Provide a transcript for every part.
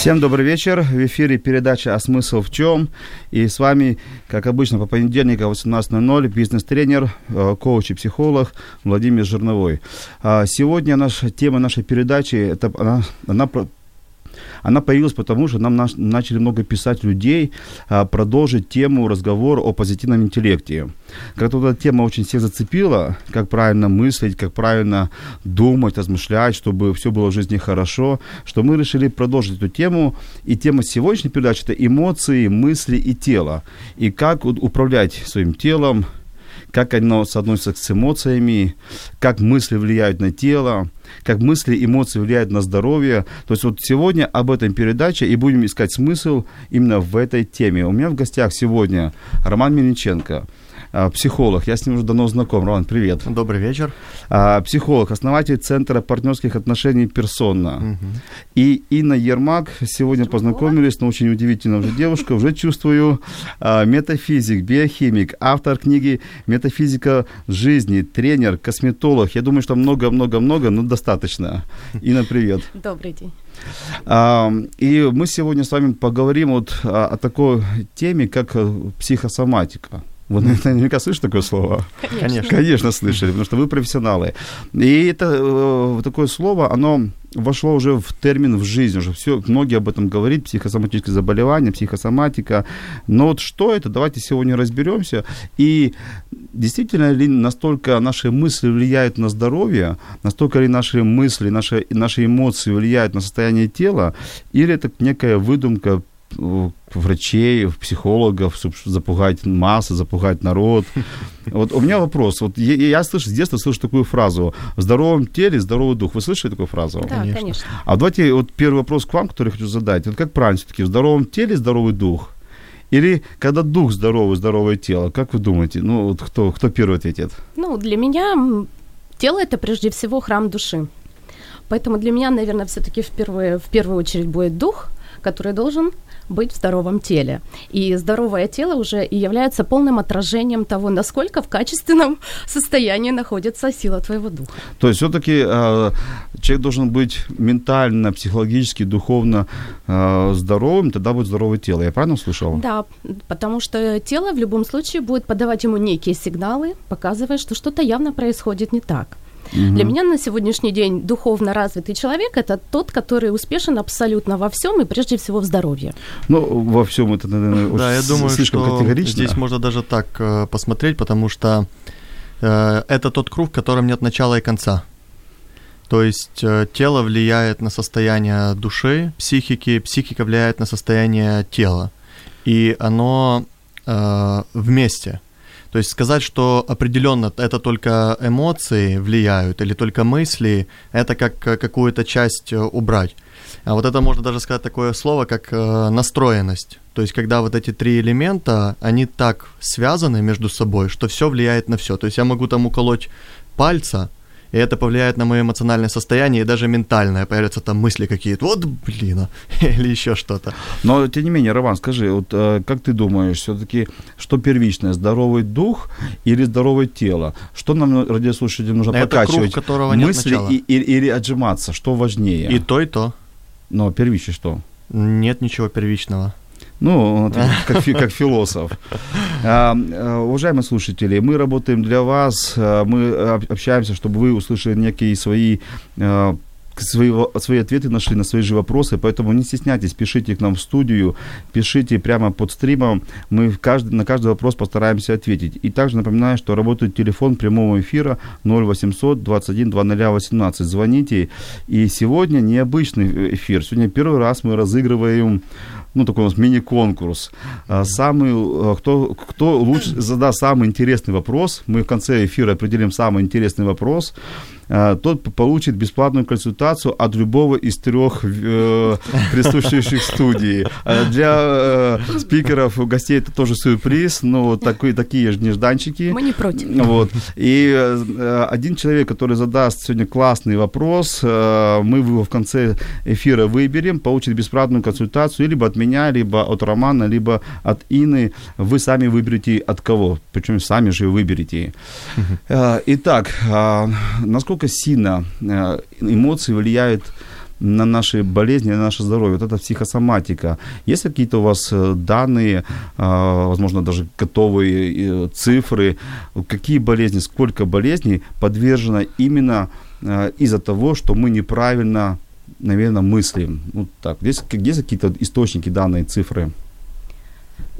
Всем добрый вечер. В эфире передача «А смысл в чем?» И с вами, как обычно, по понедельникам 18.00 бизнес-тренер, э, коуч и психолог Владимир Жирновой. А Сегодня наша тема нашей передачи, это она, она она появилась потому, что нам наш- начали много писать людей а, продолжить тему разговора о позитивном интеллекте. Как-то эта тема очень всех зацепила, как правильно мыслить, как правильно думать, размышлять, чтобы все было в жизни хорошо, что мы решили продолжить эту тему. И тема сегодняшней передачи – это эмоции, мысли и тело. И как управлять своим телом, как оно соотносится с эмоциями, как мысли влияют на тело, как мысли, эмоции влияют на здоровье. То есть вот сегодня об этом передаче и будем искать смысл именно в этой теме. У меня в гостях сегодня Роман Мельниченко, психолог. Я с ним уже давно знаком. Роман, привет. Добрый вечер. А, Психолог, основатель Центра партнерских отношений «Персона». И Инна Ермак. Сегодня познакомились, но очень удивительная уже девушка. Уже чувствую. А, Метафизик, биохимик, автор книги «Метафизика жизни», тренер, косметолог. Я думаю, что много-много-много, но достаточно. Инна, привет. Добрый день. А, И мы сегодня с вами поговорим вот о о такой теме, как э, психосоматика. Вы наверняка слышите такое слово? Конечно. Конечно, слышали, потому что вы профессионалы. И это э, такое слово, оно вошло уже в термин в жизнь, уже все, многие об этом говорят, психосоматические заболевания, психосоматика. Но вот что это, давайте сегодня разберемся. И действительно ли настолько наши мысли влияют на здоровье, настолько ли наши мысли, наши, наши эмоции влияют на состояние тела, или это некая выдумка врачей, психологов, чтобы запугать массы, запугать народ. Вот у меня вопрос. Вот я, я слышу, с детства слышу такую фразу «в здоровом теле здоровый дух». Вы слышали такую фразу? Да, Конечно. конечно. А давайте вот первый вопрос к вам, который я хочу задать. Вот как правильно все-таки, в здоровом теле здоровый дух? Или когда дух здоровый, здоровое тело? Как вы думаете? Ну, вот кто, кто первый ответит? Ну, для меня тело это прежде всего храм души. Поэтому для меня, наверное, все-таки впервые, в первую очередь будет дух, который должен быть в здоровом теле. И здоровое тело уже и является полным отражением того, насколько в качественном состоянии находится сила твоего духа. То есть все-таки э, человек должен быть ментально, психологически, духовно э, здоровым, тогда будет здоровое тело. Я правильно услышал? Да, потому что тело в любом случае будет подавать ему некие сигналы, показывая, что что-то явно происходит не так. Для меня на сегодняшний день духовно развитый человек это тот, который успешен абсолютно во всем и прежде всего в здоровье. Ну, во всем это, наверное, Да, я думаю, слишком что категорично. здесь можно даже так э, посмотреть, потому что э, это тот круг, в котором нет начала и конца. То есть э, тело влияет на состояние души, психики, психика влияет на состояние тела. И оно э, вместе. То есть сказать, что определенно это только эмоции влияют или только мысли, это как э, какую-то часть э, убрать. А вот это можно даже сказать такое слово, как э, настроенность. То есть, когда вот эти три элемента, они так связаны между собой, что все влияет на все. То есть я могу там уколоть пальца, и это повлияет на мое эмоциональное состояние и даже ментальное. Появятся там мысли какие-то, вот блин, а», или еще что-то. Но, тем не менее, Роман, скажи, вот э, как ты думаешь, все-таки, что первичное, здоровый дух или здоровое тело? Что нам, радиослушателям, нужно Это подкачивать? круг, которого нет Мысли начала. и- и- или отжиматься? Что важнее? И то, и то. Но первичное что? Нет ничего первичного. Ну, как, как философ. А, э, Уважаемые слушатели, мы работаем для вас, э, мы об- общаемся, чтобы вы услышали некие свои э, свои, ответы нашли на свои же вопросы, поэтому не стесняйтесь, пишите к нам в студию, пишите прямо под стримом, мы каждый, на каждый вопрос постараемся ответить. И также напоминаю, что работает телефон прямого эфира 0800 21 2018. Звоните, и сегодня необычный эфир, сегодня первый раз мы разыгрываем ну, такой у нас мини-конкурс. А, самый, а, кто, кто лучше задаст самый интересный вопрос, мы в конце эфира определим самый интересный вопрос, тот получит бесплатную консультацию от любого из трех э, присутствующих студий. Для э, спикеров, гостей это тоже сюрприз, но такой, такие же нежданчики. Мы не против. Вот. И э, один человек, который задаст сегодня классный вопрос, мы его в конце эфира выберем, получит бесплатную консультацию либо от меня, либо от Романа, либо от Ины. Вы сами выберете от кого. Причем сами же выберете. Итак, насколько насколько сильно э, эмоции влияют на наши болезни, на наше здоровье. Вот это психосоматика. Есть какие-то у вас э, данные, э, возможно, даже готовые цифры, какие болезни, сколько болезней подвержено именно из-за того, что мы неправильно, наверное, мыслим? Вот так. Есть, есть какие-то источники, данные, цифры?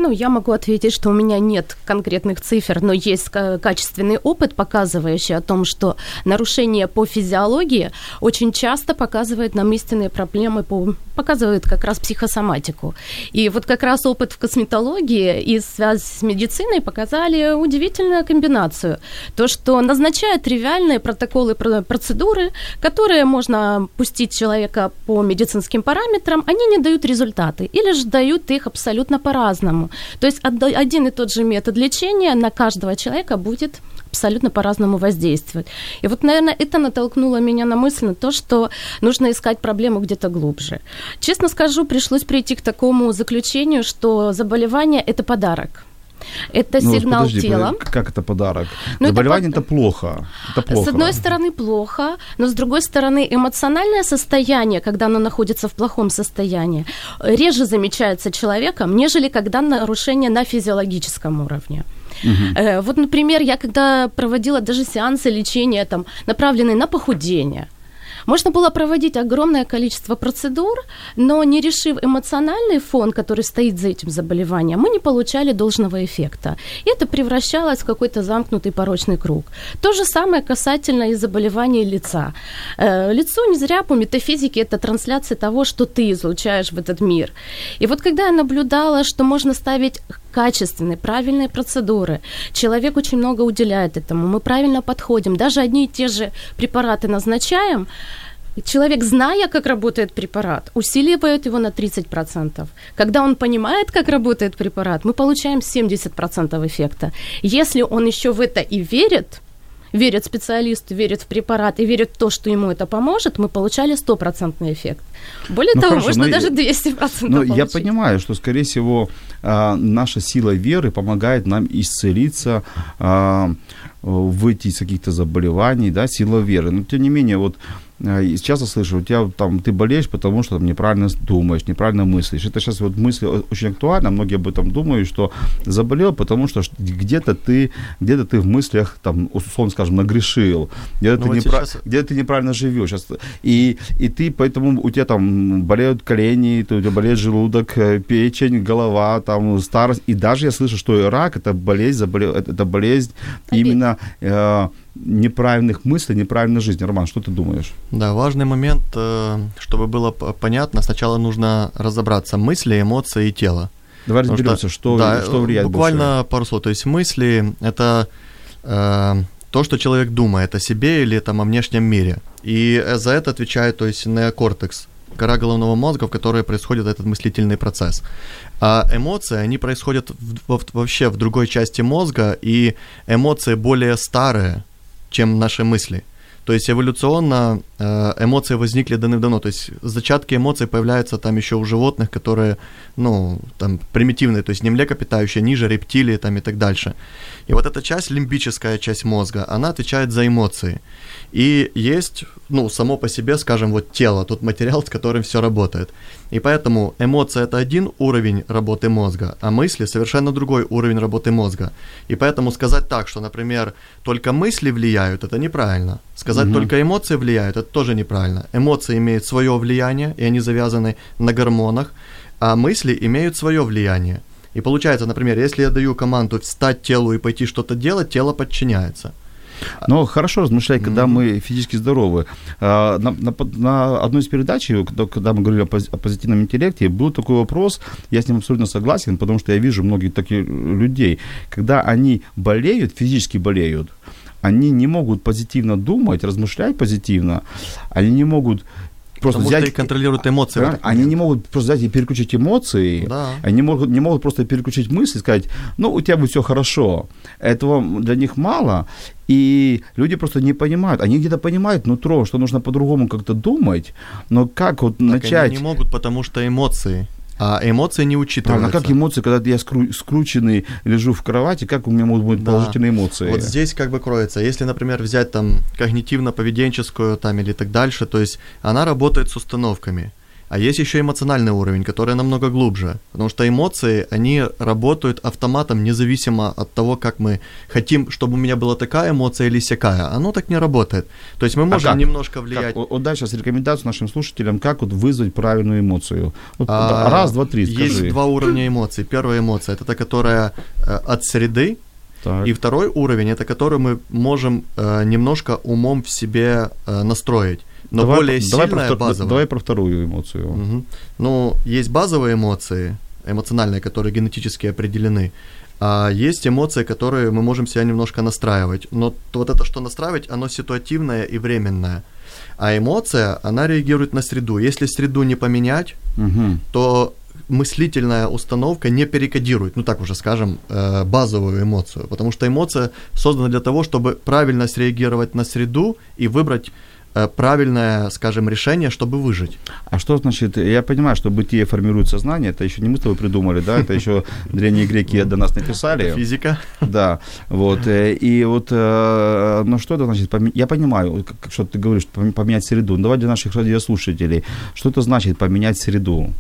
Ну, я могу ответить, что у меня нет конкретных цифр, но есть качественный опыт, показывающий о том, что нарушение по физиологии очень часто показывает нам истинные проблемы, по, показывает как раз психосоматику. И вот как раз опыт в косметологии и связь с медициной показали удивительную комбинацию. То, что назначают тривиальные протоколы процедуры, которые можно пустить человека по медицинским параметрам, они не дают результаты или же дают их абсолютно по-разному. То есть один и тот же метод лечения на каждого человека будет абсолютно по-разному воздействовать. И вот, наверное, это натолкнуло меня на мысль на то, что нужно искать проблему где-то глубже. Честно скажу, пришлось прийти к такому заключению, что заболевание – это подарок. Это ну, сигнал подожди, тела. Как это подарок? Ну, Заболевание это, это плохо. Это плохо. С одной стороны плохо, но с другой стороны эмоциональное состояние, когда оно находится в плохом состоянии, реже замечается человеком, нежели когда нарушение на физиологическом уровне. Угу. Вот, например, я когда проводила даже сеансы лечения, там, направленные на похудение – можно было проводить огромное количество процедур, но не решив эмоциональный фон, который стоит за этим заболеванием, мы не получали должного эффекта. И это превращалось в какой-то замкнутый порочный круг. То же самое касательно и заболеваний лица. Э, лицо не зря по метафизике это трансляция того, что ты излучаешь в этот мир. И вот когда я наблюдала, что можно ставить качественные, правильные процедуры, человек очень много уделяет этому, мы правильно подходим, даже одни и те же препараты назначаем, Человек, зная, как работает препарат, усиливает его на 30%. Когда он понимает, как работает препарат, мы получаем 70% эффекта. Если он еще в это и верит, верит специалисту, верит в препарат и верит в то, что ему это поможет, мы получали стопроцентный эффект. Более ну, того, хорошо, можно даже 200% Ну, получить. я понимаю, что, скорее всего, а, наша сила веры помогает нам исцелиться, а, выйти из каких-то заболеваний, да, сила веры. Но, тем не менее, вот и часто слышу, у тебя там ты болеешь, потому что там, неправильно думаешь, неправильно мыслишь. Это сейчас вот мысль очень актуальна, многие об этом думают, что заболел, потому что где-то ты, где-то ты в мыслях, там, условно скажем, нагрешил, где-то, ну, ты, вот непра- сейчас... где-то ты неправильно живешь. И, и ты, поэтому у тебя там болеют колени, у тебя болеет желудок, э, печень, голова, там, старость. И даже я слышу, что и рак это болезнь, заболел, это болезнь именно э, неправильных мыслей, неправильной жизни. Роман, что ты думаешь? Да, важный момент, э, чтобы было понятно, сначала нужно разобраться мысли, эмоции и тело. Давай разберемся, что, что, да, что влияет Буквально больше. пару слов. То есть мысли – это э, то, что человек думает о себе или там, о внешнем мире. И за это отвечает то есть, неокортекс, кора головного мозга, в которой происходит этот мыслительный процесс. А эмоции, они происходят в, в, вообще в другой части мозга, и эмоции более старые, чем наши мысли. То есть эволюционно э, эмоции возникли давным-давно. То есть зачатки эмоций появляются там еще у животных, которые, ну, там, примитивные, то есть не млекопитающие, ниже рептилии там и так дальше. И вот эта часть, лимбическая часть мозга, она отвечает за эмоции. И есть, ну, само по себе, скажем, вот тело, тот материал, с которым все работает. И поэтому эмоция это один уровень работы мозга, а мысли совершенно другой уровень работы мозга. И поэтому сказать так, что, например, только мысли влияют, это неправильно. Сказать Мгм. только эмоции влияют, это тоже неправильно. Эмоции имеют свое влияние, и они завязаны на гормонах, а мысли имеют свое влияние. И получается, например, если я даю команду встать телу и пойти что-то делать, тело подчиняется. Но хорошо размышлять, когда мы физически здоровы. А, На, на, на одной из передач, когда, когда мы говорили о, пози- о позитивном интеллекте, был такой вопрос, я с ним абсолютно согласен, потому что я вижу многих таких людей, когда они болеют, физически болеют, они не могут позитивно думать, размышлять позитивно, они не могут просто Потому взять... что их контролируют эмоции. Правильно? Они не могут просто взять и переключить эмоции, Да. они могут, не могут просто переключить мысли и сказать, ну, у тебя будет все хорошо. Этого для них мало, и люди просто не понимают. Они где-то понимают нутро, что нужно по-другому как-то думать, но как вот Так начать... Они не могут, потому что эмоции. А эмоции не учитываются. Правильно, а как эмоции, когда я скру- скрученный лежу в кровати, как у меня могут быть Да. положительные эмоции? Вот здесь как бы кроется. Если, например, взять там когнитивно-поведенческую там или так дальше, то есть она работает с установками. А есть еще эмоциональный уровень, который намного глубже. Потому что эмоции, они работают автоматом, независимо от того, как мы хотим, чтобы у меня была такая эмоция или сякая. Оно так не работает. То есть мы можем как? немножко влиять. Как? Вот, вот дай сейчас рекомендацию нашим слушателям, как вот вызвать правильную эмоцию. Вот, А, раз, два, три, скажи. Есть два уровня эмоций. Первая эмоция это та, которая э, от среды, Так. И второй уровень это который мы можем э, немножко умом в себе э, настроить. Но давай, более давай про, сильная втор- базовая. давай про вторую эмоцию. Мгм. Ну, есть базовые эмоции, эмоциональные, которые генетически определены. А есть эмоции, которые мы можем себя немножко настраивать. Но вот это, что настраивать, оно ситуативное и временное. А эмоция, она реагирует на среду. Если среду не поменять, Мгм. то мыслительная установка не перекодирует, ну так уже скажем, э, базовую эмоцию. Потому что эмоция создана для того, чтобы правильно среагировать на среду и выбрать правильное, скажем, решение, чтобы выжить. А что значит, я понимаю, что бытие формирует сознание, это еще не мы с тобой придумали, да, это еще древние греки до нас написали. Физика. Да, вот, э, и вот, э, ну что это значит, я понимаю, что ты говоришь, поме- поменять среду, Ну, давай для наших радиослушателей, что это значит поменять среду?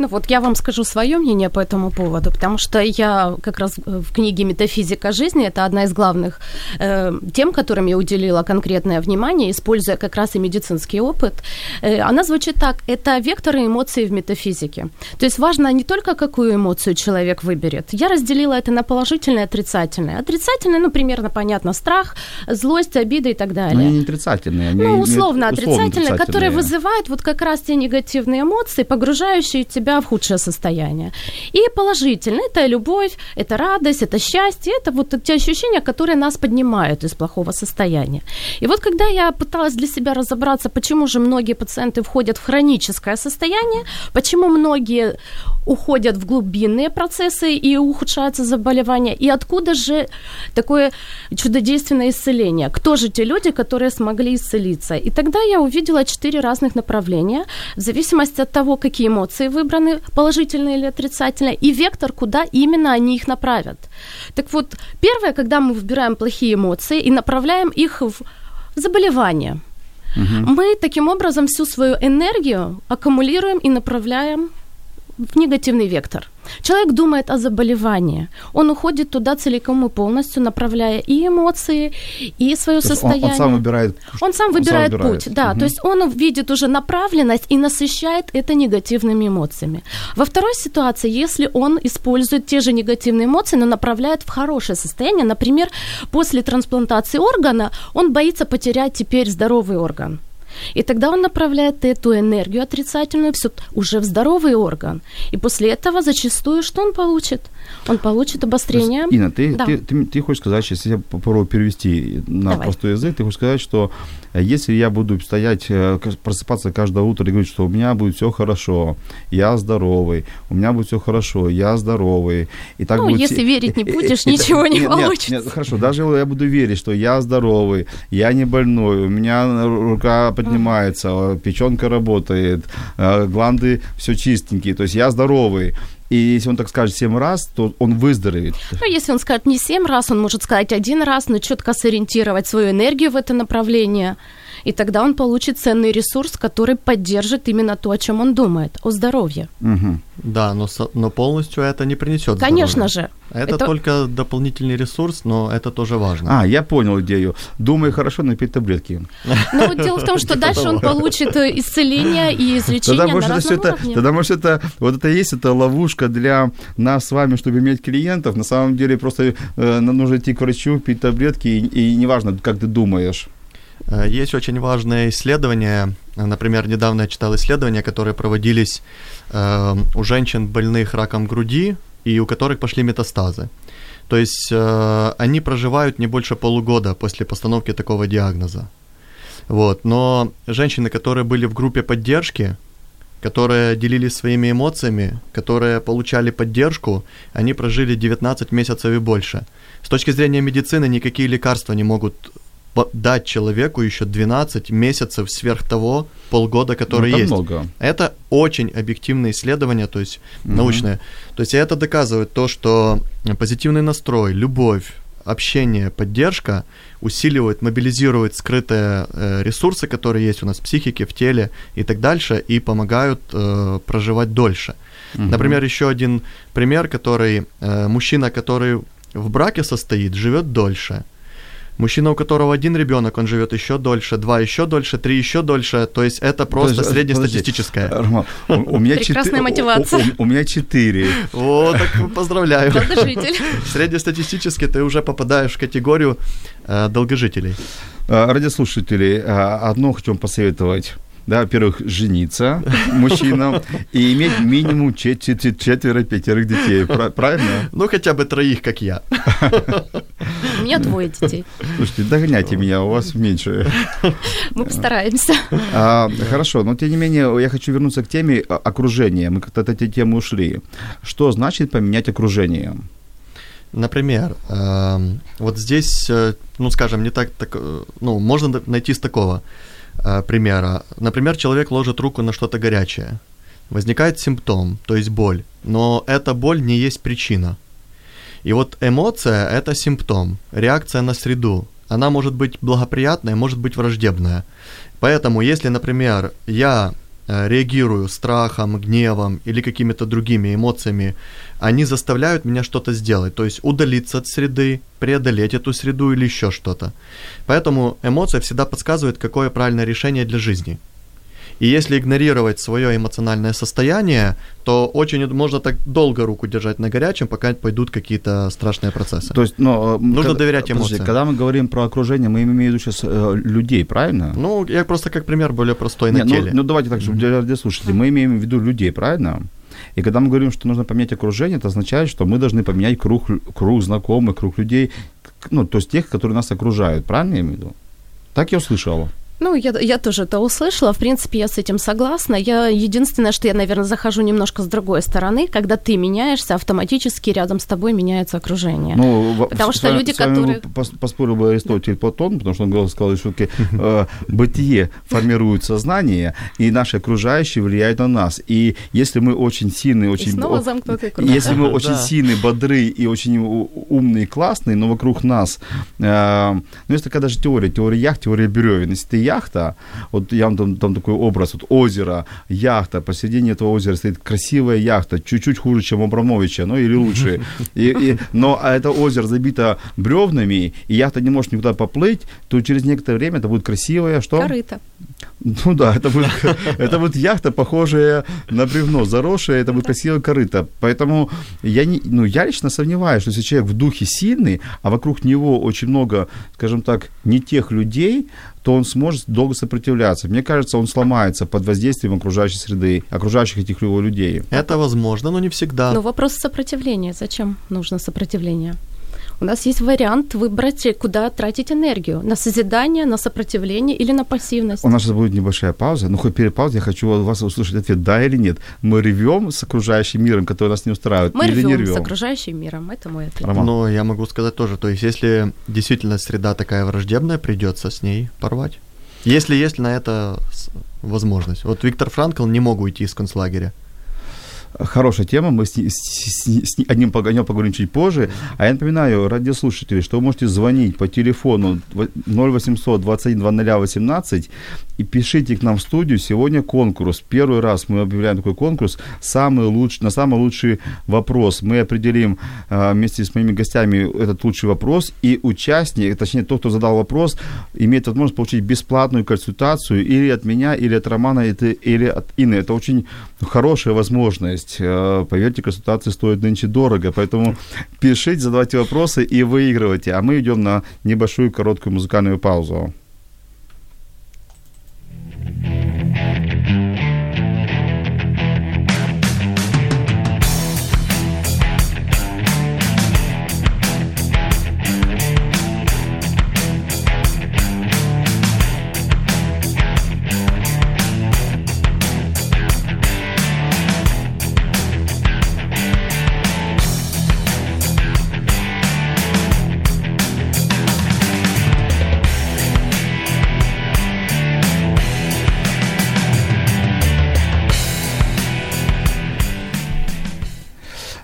Ну вот я вам скажу свое мнение по этому поводу, потому что я как раз э, в книге «Метафизика жизни» это одна из главных э, тем, которым я уделила конкретное внимание, используя как раз и медицинский опыт. Э, она звучит так. Это векторы эмоций в метафизике. То есть важно не только, какую эмоцию человек выберет. Я разделила это на положительное и отрицательное. Отрицательное, ну, примерно понятно, страх, злость, обида и так далее. Ну, они не отрицательные, они Ну, не- условно отрицательные, которые отрицательные. вызывают вот как раз те негативные эмоции, погружающие тебя в худшее состояние. И положительные – это любовь, это радость, это счастье, это вот те ощущения, которые нас поднимают из плохого состояния. И вот когда я пыталась для себя разобраться, почему же многие пациенты входят в хроническое состояние, почему многие уходят в глубинные процессы и ухудшаются заболевания, и откуда же такое чудодейственное исцеление? Кто же те люди, которые смогли исцелиться? И тогда я увидела четыре разных направления, в зависимости от того, какие эмоции выбраны, положительные или отрицательные, и вектор, куда именно они их направят. Так вот, первое, когда мы выбираем плохие эмоции и направляем их в заболевание, мы таким образом всю свою энергию аккумулируем и направляем в негативный вектор. Человек думает о заболевании. Он уходит туда целиком и полностью, направляя и эмоции, и свое То есть он, состояние. он сам выбирает. Он сам он выбирает выбирает. путь, да. Мгм. То есть он видит уже направленность и насыщает это негативными эмоциями. Во второй ситуации, если он использует те же негативные эмоции, но направляет в хорошее состояние, например, после трансплантации органа он боится потерять теперь здоровый орган. И тогда он направляет эту энергию отрицательную все уже в здоровый орган. И после этого зачастую что он получит? Он получит обострение. есть, Инна, ты, Да. ты, ты, ты хочешь сказать, сейчас я попробую перевести на Давай. простой язык, ты хочешь сказать, что э, если я буду стоять, э, просыпаться каждое утро и говорить, что у меня будет все хорошо, я здоровый, у меня будет все хорошо, я здоровый. И так Ну, будет если верить не и- будешь, ничего не нет, нет, получится. Нет, хорошо, даже я буду верить, что я здоровый, я не больной, у меня рука поднимается, печенка работает, э, гланды все чистенькие, то есть я здоровый. И если он так скажет 7 раз, то он выздоровеет. Ну, если он скажет не семь раз, он может сказать один раз, но четко сориентировать свою энергию в это направление. И тогда он получит ценный ресурс, который поддержит именно то, о чем он думает, о здоровье. Угу. Да, но, но полностью это не принесет. Конечно здоровья. же. Это, это только дополнительный ресурс, но это тоже важно. А, я понял идею. Думай хорошо, но пей таблетки. Ну, дело в том, что дальше он получит э, исцеление и излечение тогда, на может, разном это, уровне. Тогда, может, это, вот это есть эта ловушка для нас с вами, чтобы иметь клиентов. На самом деле, просто э, нам нужно идти к врачу, пить таблетки, и, и неважно, как ты думаешь. Э, есть очень важное исследование. Например, недавно я читал исследования, которые проводились э, у женщин, больных раком груди, и у которых пошли метастазы. То есть э, они проживают не больше полугода после постановки такого диагноза. Вот. Но женщины, которые были в группе поддержки, которые делились своими эмоциями, которые получали поддержку, они прожили 19 месяцев и больше. С точки зрения медицины никакие лекарства не могут дать человеку еще 12 месяцев сверх того полгода, который ну, это есть. Много. Это очень объективное исследование, то есть mm-hmm. научное. То есть это доказывает то, что позитивный настрой, любовь, общение, поддержка усиливает, мобилизирует скрытые э, ресурсы, которые есть у нас в психике, в теле и так дальше, и помогают э, проживать дольше. Mm-hmm. Например, еще один пример, который э, мужчина, который в браке состоит, живет дольше. Мужчина, у которого один ребенок, он живет еще дольше, два еще дольше, три еще дольше. То есть это просто Подожди, среднестатистическое. Роман, у, у меня Прекрасная мотивация. У, у, у меня четыре. О, так поздравляю. Долгожитель. Среднестатистически ты уже попадаешь в категорию э, долгожителей. Радиослушатели, а, одно хочу вам посоветовать да, во-первых, жениться мужчинам и иметь минимум четверо-пятерых детей, правильно? Ну, хотя бы троих, как я. У меня двое детей. Слушайте, догоняйте меня, у вас меньше. Мы постараемся. А, хорошо, но тем не менее, я хочу вернуться к теме окружения. Мы как-то от этой темы ушли. Что значит поменять окружение? Например, э, вот здесь, э, ну, скажем, не так, так, ну, можно найти с такого э, примера. Например, человек ложит руку на что-то горячее. Возникает симптом, то есть боль, но эта боль не есть причина. И вот эмоция – это симптом, реакция на среду. Она может быть благоприятная, может быть враждебная. Поэтому, если, например, я реагирую страхом, гневом или какими-то другими эмоциями, они заставляют меня что-то сделать, то есть удалиться от среды, преодолеть эту среду или еще что-то. Поэтому эмоция всегда подсказывает, какое правильное решение для жизни. И если игнорировать свое эмоциональное состояние, то очень можно так долго руку держать на горячем, пока пойдут какие-то страшные процессы. То есть, но, Нужно когда, доверять эмоциям. Подожди, когда мы говорим про окружение, мы имеем в виду сейчас э, людей, правильно? Ну, я просто как пример более простой Нет, на ну, теле. Ну, давайте так, чтобы для, для слушателей. Мы имеем в виду людей, правильно? И когда мы говорим, что нужно поменять окружение, это означает, что мы должны поменять круг, круг знакомых, круг людей, ну, то есть тех, которые нас окружают, правильно я имею в виду? Так я услышала. Ну, я, я тоже это услышала. В принципе, я с этим согласна. Я единственное, что я, наверное, захожу немножко с другой стороны. Когда ты меняешься, автоматически рядом с тобой меняется окружение. Ну, потому с, что с, люди, с вами которые... Поспорил бы Аристотель Платон, потому что он сказал, что э, бытие формирует сознание, и наши окружающие влияют на нас. И если мы очень сильные, очень... И снова замкнутый круг. Если мы очень сильные, бодрые и очень умные, классные, но вокруг нас... Э, ну, есть такая даже теория, теория яхт, теория бревен. Если ты яхта, вот я вам там, там такой образ, вот озеро, яхта, посередине этого озера стоит красивая яхта, чуть-чуть хуже, чем Абрамовича, ну или лучше. И, и, но а это озеро забито бревнами, и яхта не может никуда поплыть, то через некоторое время это будет красивая, что? Корыто. Ну да, это будет, это будет яхта, похожая на бревно, заросшая, это будет красивая корыто. Поэтому я, не, ну, я лично сомневаюсь, что если человек в духе сильный, а вокруг него очень много, скажем так, не тех людей, то он сможет долго сопротивляться. Мне кажется, он сломается под воздействием окружающей среды, окружающих этих его людей. Это возможно, но не всегда. Но вопрос сопротивления. Зачем нужно сопротивление? У нас есть вариант выбрать, куда тратить энергию. На созидание, на сопротивление или на пассивность. У нас сейчас будет небольшая пауза. Но хоть перед паузой я хочу у вас услышать ответ, да или нет. Мы ревем с окружающим миром, который нас не устраивает, Мы или рвем не рвем? с окружающим миром. Это мой ответ. Роман. Но я могу сказать тоже, то есть если действительно среда такая враждебная, придется с ней порвать. Если есть на это возможность. Вот Виктор Франкл не мог уйти из концлагеря. Хорошая тема, мы с, с, с одним погонем поговорим чуть позже. А я напоминаю, радиослушатели, что вы можете звонить по телефону 0800 21 0018 и пишите к нам в студию. Сегодня конкурс. Первый раз мы объявляем такой конкурс. Самый лучший, на самый лучший вопрос. Мы определим а, вместе с моими гостями этот лучший вопрос. И участник, точнее тот, кто задал вопрос, имеет возможность получить бесплатную консультацию или от меня, или от Романа, или от Инны. Это очень хорошая возможность. А, поверьте, консультации стоят нынче дорого, поэтому пишите, задавайте вопросы и выигрывайте. А мы идем на небольшую короткую музыкальную паузу. Thank you.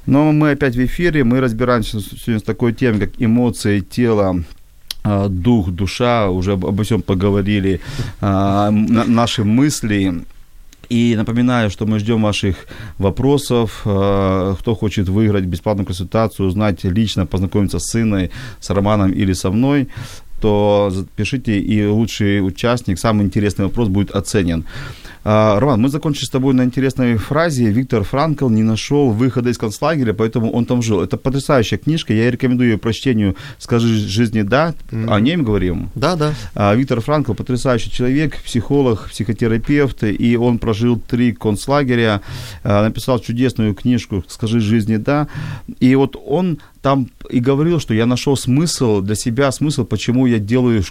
Но мы опять в эфире, мы разбираемся сегодня с такой темой, как эмоции, тело, а, дух, душа, уже обо всем поговорили, а, наши мысли. И напоминаю, что мы ждем ваших вопросов. А, кто хочет выиграть бесплатную консультацию, узнать лично, познакомиться с сыном, с Романом или со мной, то запишите, и лучший участник, самый интересный вопрос будет оценен. А, Роман, мы закончили с тобой на интересной фразе. Виктор Франкл не нашел выхода из концлагеря, поэтому он там жил. Это потрясающая книжка. Я рекомендую ее прочтению «Скажи жизни да». Mm-hmm. О ней мы говорим. Да, да. А, Виктор Франкл потрясающий человек, психолог, психотерапевт, и он прожил три концлагеря, а, написал чудесную книжку «Скажи жизни да». И вот он там и говорил, что я нашел смысл для себя, смысл, почему я делаю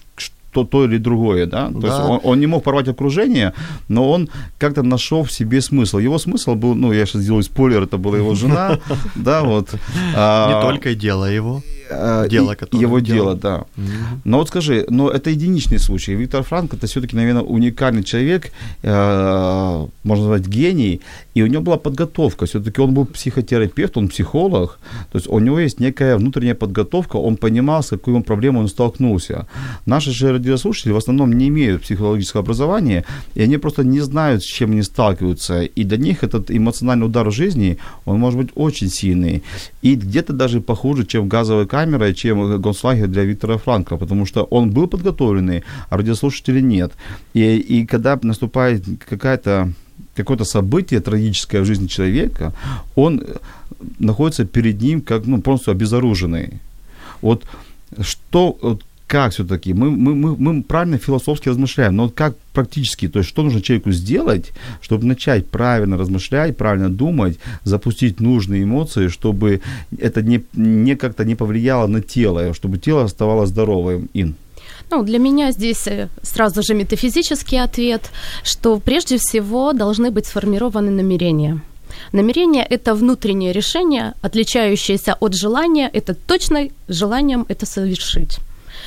то, то или другое, да. То да. есть он, он не мог порвать окружение, но он как-то нашел в себе смысл. Его смысл был, ну, я сейчас сделаю спойлер, это была его жена, да, вот. Не только дело его. Э, дело, которое его дело, дело да. Mm-hmm. Но вот скажи, но это единичный случай. Виктор Франк это все-таки, наверное, уникальный человек, э, можно назвать гений, и у него была подготовка. Все-таки он был психотерапевт, он психолог, то есть у него есть некая внутренняя подготовка, он понимал, с какой проблемой он столкнулся. Наши же радиослушатели в основном не имеют психологического образования, и они просто не знают, с чем они сталкиваются. И для них этот эмоциональный удар в жизни, он может быть очень сильный. И где-то даже похуже, чем газовый камерой, чем концлагерь для Виктора Франкла, потому что он был подготовленный, а радиослушателей нет. И, и когда наступает какая-то какое-то событие трагическое в жизни человека, он находится перед ним как ну, полностью обезоруженный. Вот что, как все-таки? Мы, мы, мы, мы правильно философски размышляем, но как практически, то есть что нужно человеку сделать, чтобы начать правильно размышлять, правильно думать, запустить нужные эмоции, чтобы это не, не как-то не повлияло на тело, чтобы тело оставалось здоровым, Ин? Ну, для меня здесь э, сразу же метафизический ответ, что прежде всего должны быть сформированы намерения. Намерение – это внутреннее решение, отличающееся от желания, это точно желанием это совершить.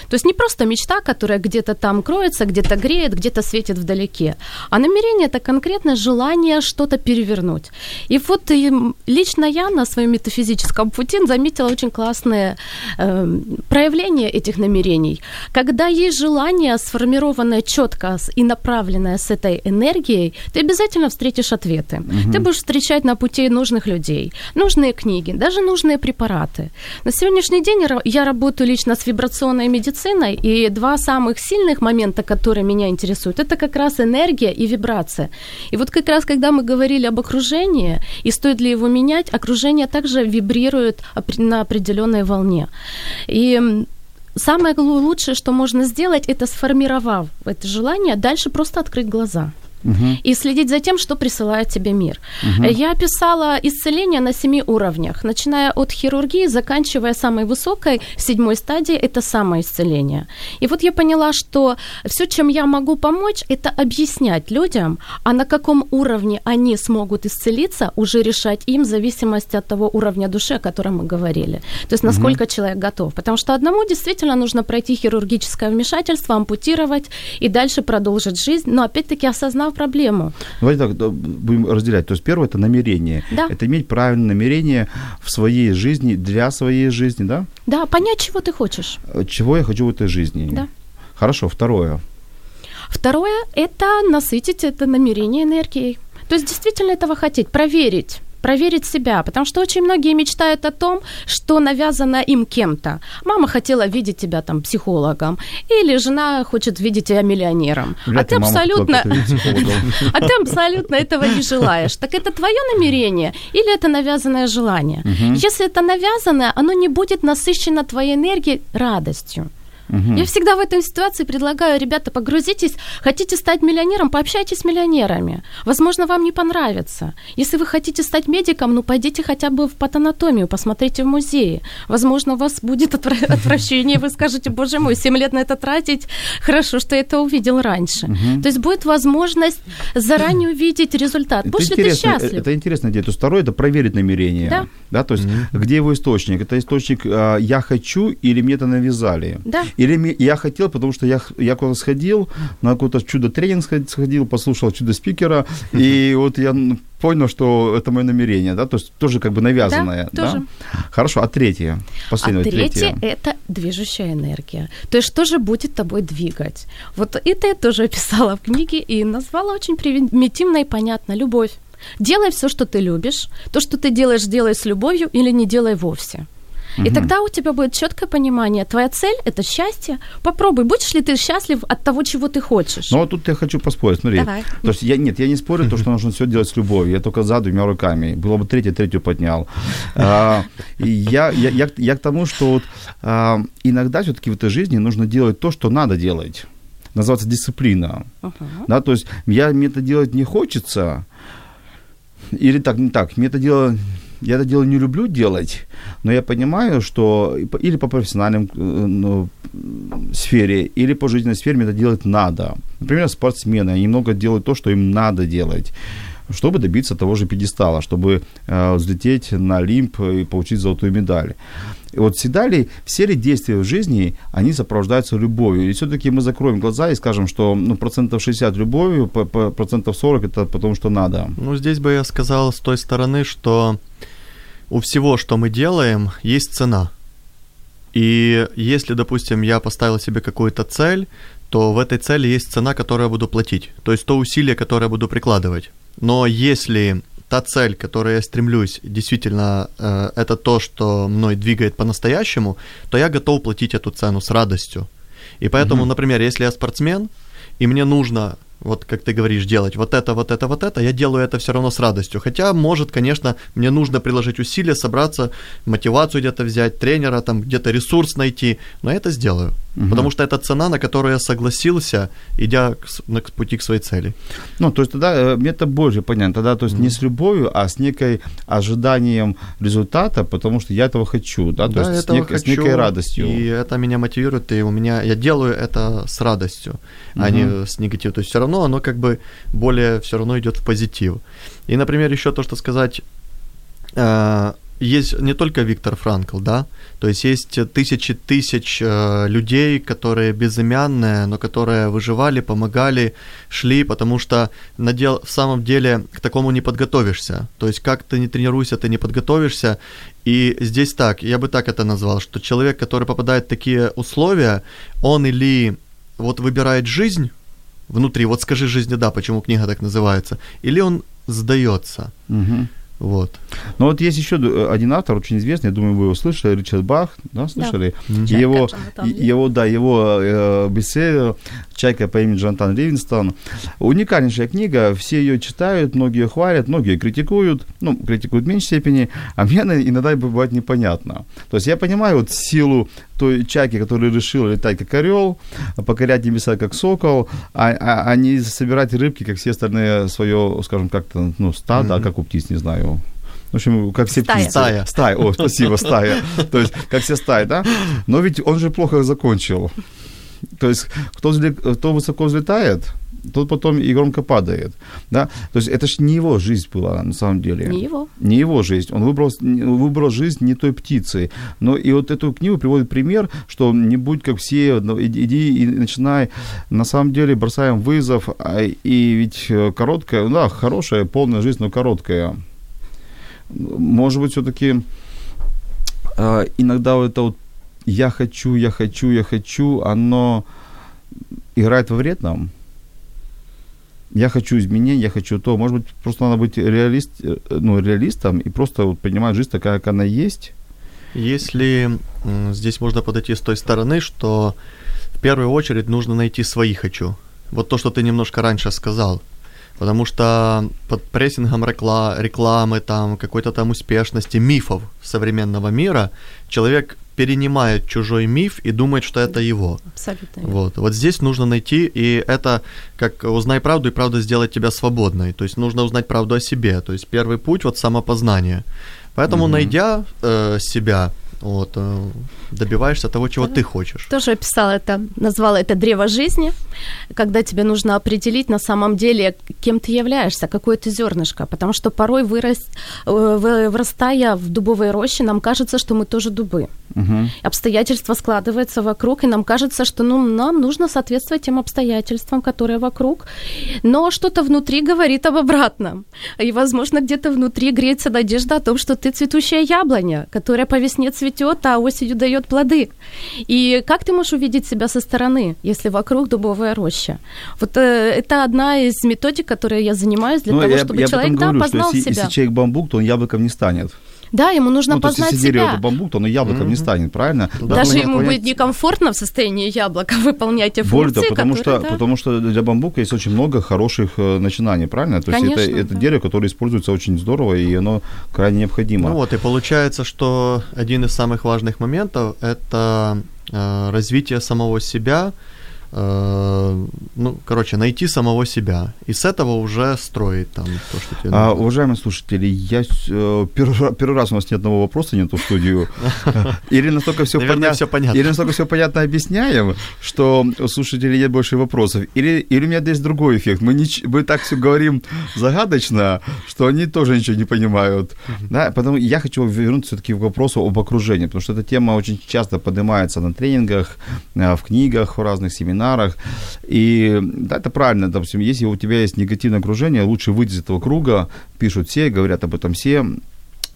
То есть не просто мечта, которая где-то там кроется, где-то греет, где-то светит вдалеке, а намерение это конкретное желание что-то перевернуть. И вот и лично я на своем метафизическом пути заметила очень классное э, проявление этих намерений. Когда есть желание, сформированное четко и направленное с этой энергией, ты обязательно встретишь ответы. Угу. Ты будешь встречать на пути нужных людей, нужные книги, даже нужные препараты. На сегодняшний день я работаю лично с вибрационной медициной, медициной, и два самых сильных момента, которые меня интересуют, это как раз энергия и вибрация. И вот как раз, когда мы говорили об окружении, и стоит ли его менять, окружение также вибрирует на определенной волне. И самое лучшее, что можно сделать, это сформировав это желание, дальше просто открыть глаза – угу. и следить за тем, что присылает тебе мир. Угу. Я писала исцеление на семи уровнях, начиная от хирургии, заканчивая самой высокой, седьмой стадии, это самоисцеление. И вот я поняла, что все, чем я могу помочь, это объяснять людям, а на каком уровне они смогут исцелиться, уже решать им в зависимости от того уровня души, о котором мы говорили. То есть насколько угу. человек готов. Потому что одному действительно нужно пройти хирургическое вмешательство, ампутировать и дальше продолжить жизнь, но опять-таки осознав, решала проблему. Давайте так, будем разделять. То есть первое – это намерение. Да. Это иметь правильное намерение в своей жизни, для своей жизни, да? Да, понять, чего ты хочешь. Э, Чего я хочу в этой жизни. Да. Хорошо, второе. Второе – это насытить это намерение энергией. То есть действительно этого хотеть, проверить проверить себя, потому что очень многие мечтают о том, что навязано им кем-то. Мама хотела видеть тебя там психологом, или жена хочет видеть тебя миллионером. а Вряд ты ли мама абсолютно, а ты абсолютно этого не желаешь. Так это твое намерение или это навязанное желание? Если это навязанное, оно не будет насыщено твоей энергией радостью. Я всегда в этой ситуации предлагаю, ребята, погрузитесь, хотите стать миллионером, пообщайтесь с миллионерами. Возможно, вам не понравится. Если вы хотите стать медиком, ну пойдите хотя бы в патанатомию, посмотрите в музее. Возможно, у вас будет отвра- отвращение, вы скажете, боже мой, 7 лет на это тратить, хорошо, что я это увидел раньше. То есть будет возможность заранее увидеть результат. Это Будешь ли ты интересно, э, счастлив? это интересная идея. То есть второе – это проверить намерение. Да. то есть где его источник? Это источник а, «я хочу» или мне это навязали? Да. Или я хотел, потому что я, я куда-то сходил, на какой-то чудо-тренинг сход- сходил, послушал чудо-спикера, и вот я понял, что это мое намерение, да, то есть тоже как бы навязанное. Да, тоже. Хорошо, а третье? Последнее, а третье третье. – это движущая энергия. То есть что же будет тобой двигать? Вот это я тоже описала в книге и назвала очень примитивно и понятно – любовь. Делай все, что ты любишь. То, что ты делаешь, делай с любовью или не делай вовсе. И тогда у тебя будет четкое понимание. Твоя цель – это счастье. Попробуй, будешь ли ты счастлив от того, чего ты хочешь. Ну, вот тут я хочу поспорить, смотри. Давай. То есть я, нет, я не спорю, то, что нужно все делать с любовью. Я только за двумя руками. Было бы третье, третью поднял. А, я, я, я, я к тому, что вот, а, иногда все-таки в этой жизни нужно делать то, что надо делать. Называется дисциплина. Ага. Да, то есть я, мне это делать не хочется, или так, не так, мне это дело, я это дело не люблю делать, но я понимаю, что или по профессиональной ну, м, сфере, или по жизненной сфере мне это делать надо. Например, спортсмены, они много делают то, что им надо делать чтобы добиться того же пьедестала, чтобы э, взлететь на Олимп и получить золотую медаль. И вот всегда ли все ли действия в жизни, они сопровождаются любовью? И все-таки мы закроем глаза и скажем, что ну, процентов 60 любовью, процентов 40 это потому, что надо. Ну, здесь бы я сказал с той стороны, что у всего, что мы делаем, есть цена. И если, допустим, я поставил себе какую-то цель, то в этой цели есть цена, которую я буду платить. То есть то усилие, которое я буду прикладывать. Но если та цель, к которой я стремлюсь, действительно э, это то, что мной двигает по-настоящему, то я готов платить эту цену с радостью. И поэтому, например, если я спортсмен, и мне нужно, вот как ты говоришь, делать вот это, вот это, вот это, я делаю это все равно с радостью. Хотя, может, конечно, мне нужно приложить усилия, собраться, мотивацию где-то взять, тренера, там где-то ресурс найти, но я это сделаю. Потому что это цена, на которую я согласился, идя к, на- к пути к своей цели. Ну, то есть тогда э, мне это больше понятно. Тогда, то есть не с любовью, а с некой ожиданием результата, потому что я этого хочу, да, то Да, есть с, нек- с некой хочу, радостью. И это меня мотивирует, и у меня я делаю это с радостью, а не с негативом. То есть все равно оно как бы более все равно идет в позитив. И, например, еще то, что сказать, э, есть не только Виктор Франкл, да, то есть есть тысячи тысяч э, людей, которые безымянные, но которые выживали, помогали, шли, потому что на дел, в самом деле к такому не подготовишься. То есть как ты не тренируйся, ты не подготовишься. И здесь так, я бы так это назвал, что человек, который попадает в такие условия, он или вот выбирает жизнь внутри, вот скажи жизни да, почему книга так называется, или он сдается. Мгм. Вот. Но вот есть еще д- один автор, очень известный, я думаю, вы его слышали, Ричард Бах, да, слышали? Чайка Его, его, да, его э, бестселлер «Чайка по имени Джонатан Ливингстон». Уникальнейшая книга, все ее читают, многие хвалят, многие критикуют, ну, критикуют в меньшей степени, а мне иногда бывает непонятно. То есть я понимаю вот силу той чайки, которая решила летать как орел, покорять небеса как сокол, а, а, а не собирать рыбки, как все остальные свое, скажем, как-то, ну, стадо, а как у птиц, не знаю. В общем, как все Стая. птицы. Стая. Стая, о, спасибо, стая. То есть, как все стаи, да? Но ведь он же плохо закончил. То есть кто, взле- кто высоко взлетает, тот потом и громко падает. Да? То есть это же не его жизнь была на самом деле. Не его. Не его жизнь. Он выбрал, выбрал жизнь не той птицы. Но и вот эту книгу приводит пример, что не будь как все, иди и начинай. На самом деле бросаем вызов. а- И ведь э, короткая, ну да, хорошая, полная жизнь, но короткая. Может быть, все-таки иногда вот это вот я хочу, я хочу, я хочу, оно играет во вред нам. Я хочу изменений, я хочу то. Может быть, просто надо быть реалист, э, ну, реалистом и просто вот принимать жизнь такая, как она есть. Если здесь можно подойти с той стороны, что в первую очередь нужно найти свои хочу. Вот то, что ты немножко раньше сказал. Потому что под прессингом рекла- рекламы, там, какой-то там успешности, мифов современного мира, человек перенимает чужой миф и думает, что это его. Абсолютно. Вот. вот здесь нужно найти, и это как узнай правду, и правда сделает тебя свободной. То есть нужно узнать правду о себе. То есть первый путь вот самопознание. Поэтому, Мгм. найдя э, себя, вот, э, добиваешься того, чего ты хочешь. Тоже описала это, назвала это древо жизни, когда тебе нужно определить на самом деле, кем ты являешься, какое ты зернышко, потому что порой вырас, э, вы- вырастая в дубовой роще, нам кажется, что мы тоже дубы. Мгм. Обстоятельства складываются вокруг, и нам кажется, что ну, нам нужно соответствовать тем обстоятельствам, которые вокруг. Но что-то внутри говорит об обратном. И, возможно, где-то внутри греется надежда о том, что ты цветущая яблоня, которая по весне цветет, а осенью дает плоды. И как ты можешь увидеть себя со стороны, если вокруг дубовая роща? Вот э, это одна из методик, которые я занимаюсь для Ну, того, я, чтобы я человек да, говорю, познал что если, себя. если человек бамбук, то он яблоком не станет. Да, ему нужно ну, то есть, познать если дерево это себя. бамбук, то оно яблоком не станет, правильно? Да, Даже ему понять- будет некомфортно в состоянии яблока выполнять те Более функции, того, потому которые, что, да. потому что для бамбука есть очень много хороших э, начинаний, правильно? То есть это, Конечно, это да. дерево, которое используется очень здорово, и оно крайне необходимо. Ну вот, и получается, что один из самых важных моментов – это э, развитие самого себя, ну, короче, найти самого себя. И с этого уже строить там то, что тебе А, нужно. уважаемые слушатели, я э, первый, первый раз у нас ни одного вопроса нету в студию. Или настолько все Наверное, всё понятно. Или настолько все понятно объясняем, что у слушателей нет больше вопросов. Или, или у меня есть другой эффект. Мы, нич- мы так все говорим загадочно, что они тоже ничего не понимают. Да, поэтому я хочу вернуться все-таки к вопросу об окружении, потому что эта тема очень часто поднимается на тренингах, э, в книгах, в разных семинарах. И да, это правильно, допустим, если у тебя есть негативное окружение, лучше выйти из этого круга, пишут все, говорят об этом все.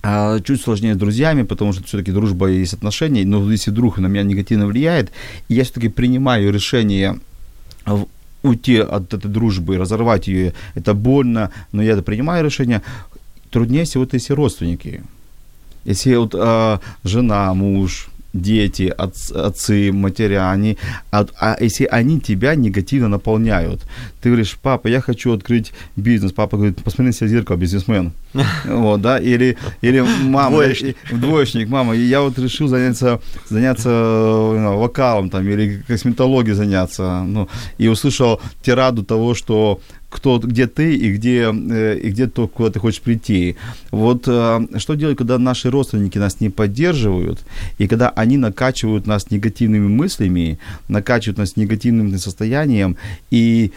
А, Чуть сложнее с друзьями, потому что все-таки дружба есть отношения, но если друг на меня негативно влияет, и я все-таки принимаю решение уйти от этой дружбы, разорвать ее, это больно, но я это принимаю решение, труднее всего это если родственники. Если вот а, жена, муж, дети, отц- отцы, матеря, они, а, а если они тебя негативно наполняют, ты говоришь, папа, я хочу открыть бизнес, папа говорит, посмотри на себя в зеркало, бизнесмен. Вот, да, или, или мама, Двоечник. двоечник, мама, я вот решил заняться, заняться э, вокалом там, или косметологией заняться, ну, и услышал тираду того, что кто, где ты и где, э, и где то, куда ты хочешь прийти. Вот э, что делать, когда наши родственники нас не поддерживают, и когда они накачивают нас негативными мыслями, накачивают нас негативным состоянием, и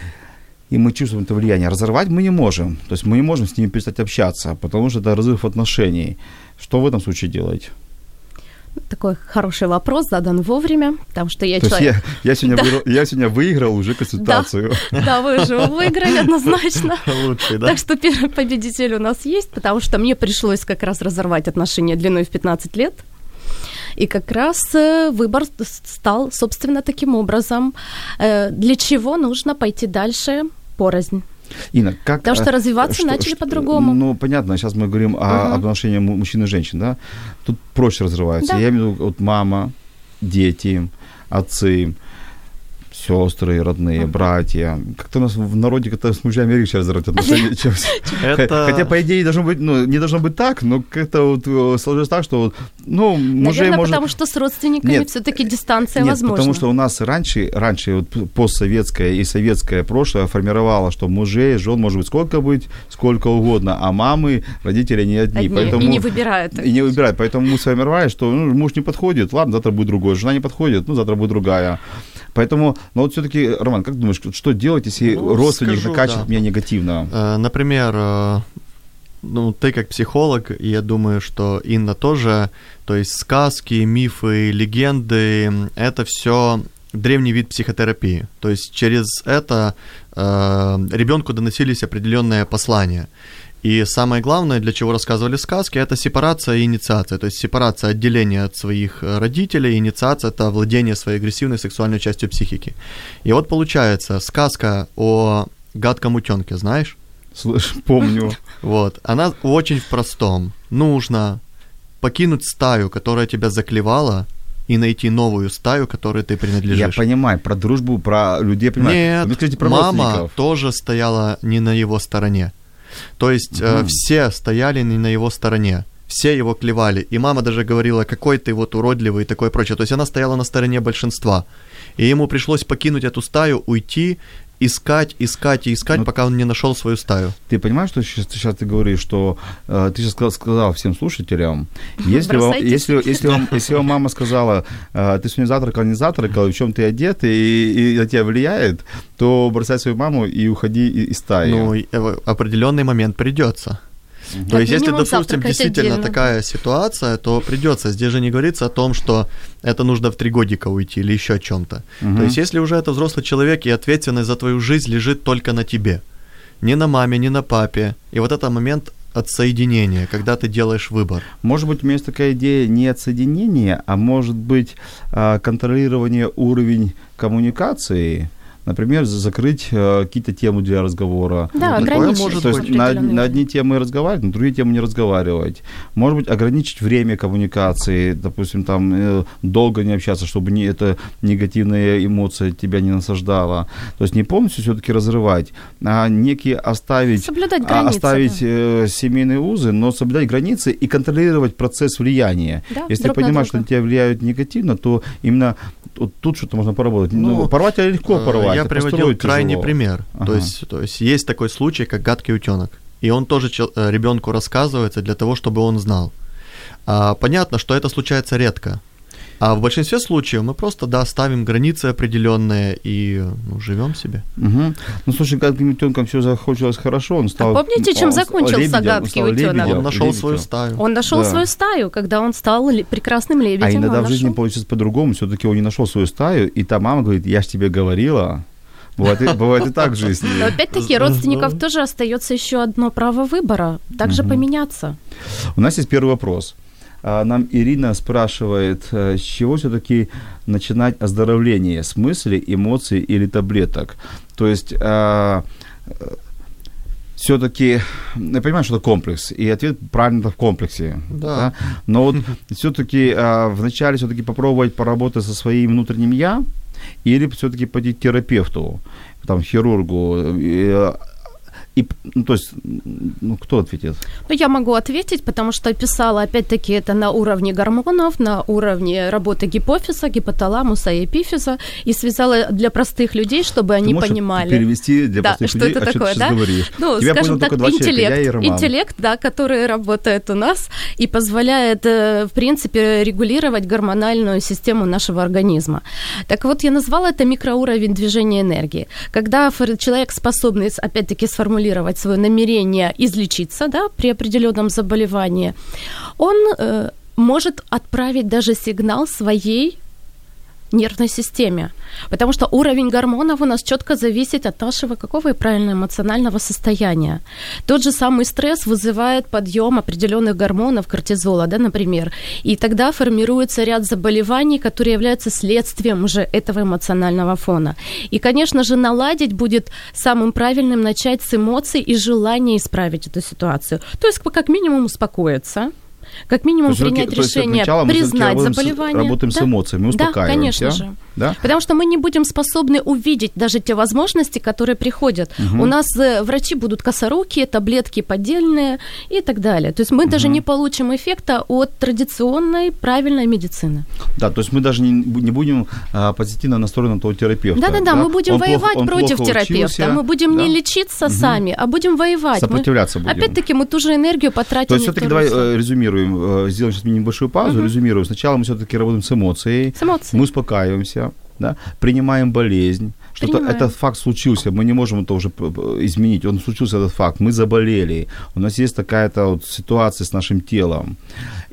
и мы чувствуем это влияние. Разорвать мы не можем. То есть мы не можем с ними перестать общаться, потому что это разрыв отношений. Что в этом случае делать? Такой хороший вопрос, задан вовремя, потому что я То есть человек... я, я, сегодня Да. выиграл, я сегодня выиграл уже консультацию. Да, вы уже выиграли однозначно. Лучший, да? Так что первый победитель у нас есть, потому что мне пришлось как раз разорвать отношения длиной в 15 лет. И как раз э, выбор стал, собственно, таким образом. Э, Для чего нужно пойти дальше порознь? Инна, как... Потому что э, развиваться что- начали что- по-другому. Ну, понятно, сейчас мы говорим о Ага. отношениях му- мужчин и женщин, да? Тут проще разрываются. Да. Я имею в виду вот мама, дети, отцы, сестры родные, братья. Как-то у нас в народе как-то с мужьями легче разрывать отношения, чем Это- Хотя, по идее, должно быть, ну, не должно быть так, но как-то вот э, сложилось так, что, ну, мужей Наверное, может... потому что с родственниками Нет, все-таки дистанция Нет, возможна. потому что у нас раньше, раньше вот постсоветское и советское прошлое формировало, что мужей, жен может быть сколько быть, сколько угодно, а мамы, родители не одни. Одни, поэтому, и не выбирают. И не выбирают. Поэтому мы сформировали, что ну, муж не подходит, ладно, завтра будет другой. Жена не подходит, ну, завтра будет другая. Поэтому, ну вот все-таки, Роман, как думаешь, что делать, если Ну, родственник скажу, накачивает да. меня негативно? Э, Например, э, ну, ты как психолог, и я думаю, что Инна тоже, то есть сказки, мифы, легенды, это все древний вид психотерапии. То есть через это э, ребенку доносились определенные послания. И самое главное, для чего рассказывали сказки, это сепарация и инициация. То есть сепарация, отделение от своих э, родителей, инициация – это владение своей агрессивной сексуальной частью психики. И вот получается, сказка о гадком утенке, знаешь? Слышь, помню. Вот. Она очень в простом. Нужно покинуть стаю, которая тебя заклевала, и найти новую стаю, которой ты Я принадлежишь. понимаю, про дружбу, про людей, я понимаю. Нет, Вы скажите про мама тоже стояла не на его стороне. То есть э, Мгм. все стояли не на его стороне. Все его клевали. И мама даже говорила, какой ты вот уродливый и такое прочее. То есть она стояла на стороне большинства. И ему пришлось покинуть эту стаю, уйти, искать, искать и искать, Ну, пока он не нашел свою стаю. Ты понимаешь, что сейчас, сейчас ты говоришь, что э, ты сейчас сказал, сказал всем слушателям, если вам, если, если, вам, если вам мама сказала, э, ты сегодня завтракал, не завтракал, в чем ты одет, и, и на тебя влияет, то бросай свою маму и уходи из стаи. Ну, э, определенный момент придется. То Как есть, если, минимум допустим, действительно отдельно. такая ситуация, то придется. Здесь же не говорится о том, что это нужно в три годика уйти или еще о чем-то. Мгм. То есть, если уже это взрослый человек, и ответственность за твою жизнь лежит только на тебе. Не на маме, не на папе. И вот это момент отсоединения, когда ты делаешь выбор. Может быть, у меня есть такая идея не отсоединения, а может быть а, контролирование уровень коммуникации, Например, за- закрыть э, какие-то темы для разговора. Да, такое ограничить. может То есть на, на одни темы разговаривать, на другие темы не разговаривать. Может быть, ограничить время коммуникации, допустим, там э, долго не общаться, чтобы не, эта негативная эмоция тебя не насаждала. То есть не полностью все-таки разрывать, а некие оставить, Соблюдать а, границы. оставить да. э, семейные узы, но соблюдать границы и контролировать процесс влияния. Да, Если понимаешь, что на тебя влияют негативно, то именно вот тут что-то можно поработать. Ну, Ну, порвать а легко порвать. Я приводил крайний тяжело. пример. Ага. То, есть, то есть есть такой случай, как гадкий утенок. И он тоже э, ребенку рассказывается для того, чтобы он знал. А, понятно, что это случается редко. А в большинстве случаев мы просто, да, ставим границы определенные и ну, живем себе. Мгм. Ну, слушай, гадким утенком все закончилось хорошо, он стал... А помните, чем он стал закончился лебедем, он утенок? Он нашел лебедем. свою стаю. Он нашел Да. свою стаю, когда он стал прекрасным лебедем. А иногда он в жизни нашел- получится по-другому, все-таки он не нашел свою стаю, и та мама говорит, я ж тебе говорила. Бывает, и- бывает и так в жизни. Но опять-таки родственников тоже остается еще одно право выбора, также Мгм. поменяться. У нас есть первый вопрос. А, Нам Ирина спрашивает, э, с чего все-таки начинать оздоровление, с мыслей, эмоций или таблеток? То есть все-таки, я понимаю, что это комплекс, и ответ правильно это в комплексе. Да. Но вот все-таки вначале все-таки попробовать поработать со своим внутренним я, или все-таки пойти к терапевту, там, хирургу, и, ну, то есть, ну, кто ответит? Ну, я могу ответить, потому что описала, опять-таки, это на уровне гормонов, на уровне работы гипофиза, гипоталамуса и эпифиза, и связала для простых людей, чтобы Ты они понимали. перевести для Да, простых что людей, это чем такое, ты да? говоришь? Ну, Тебя скажем так, два человека, интеллект, я и Роман. интеллект, да, который работает у нас и позволяет, э, в принципе, регулировать гормональную систему нашего организма. Так вот, я назвала это микроуровень движения энергии. Когда человек способный, опять-таки, сформулировать свое намерение излечиться, да, при определенном заболевании, он э, может отправить даже сигнал своей нервной системе. Потому что уровень гормонов у нас четко зависит от нашего какого и правильно эмоционального состояния. Тот же самый стресс вызывает подъем определенных гормонов, кортизола, да, например. И тогда формируется ряд заболеваний, которые являются следствием уже этого эмоционального фона. И, конечно же, наладить будет самым правильным начать с эмоций и желания исправить эту ситуацию. То есть, как минимум, успокоиться, как минимум есть принять есть решение, мы всё-таки признать с- заболевание. работаем с Да. эмоциями, Да, успокаиваемся. конечно же. Да? Потому что мы не будем способны увидеть даже те возможности, которые приходят. У нас э, врачи будут косорукие, таблетки поддельные и так далее. То есть мы даже не получим эффекта от традиционной правильной медицины. Да, то есть мы даже не, не будем а, позитивно настроены на того терапевта. Да-да-да, мы будем Он плохо- воевать он против плохо терапевта. учился, мы будем да. не лечиться сами, а будем воевать. Мы- Сопротивляться будем. Опять-таки мы ту же энергию потратим. То есть все-таки давай э, резюмируем, э, сделаем сейчас небольшую паузу, резюмируем. Сначала мы все-таки работаем с эмоцией, С эмоцией. мы успокаиваемся, да, принимаем болезнь, что-то этот факт случился, мы не можем это уже изменить, он случился этот факт, мы заболели, у нас есть такая-то вот ситуация с нашим телом.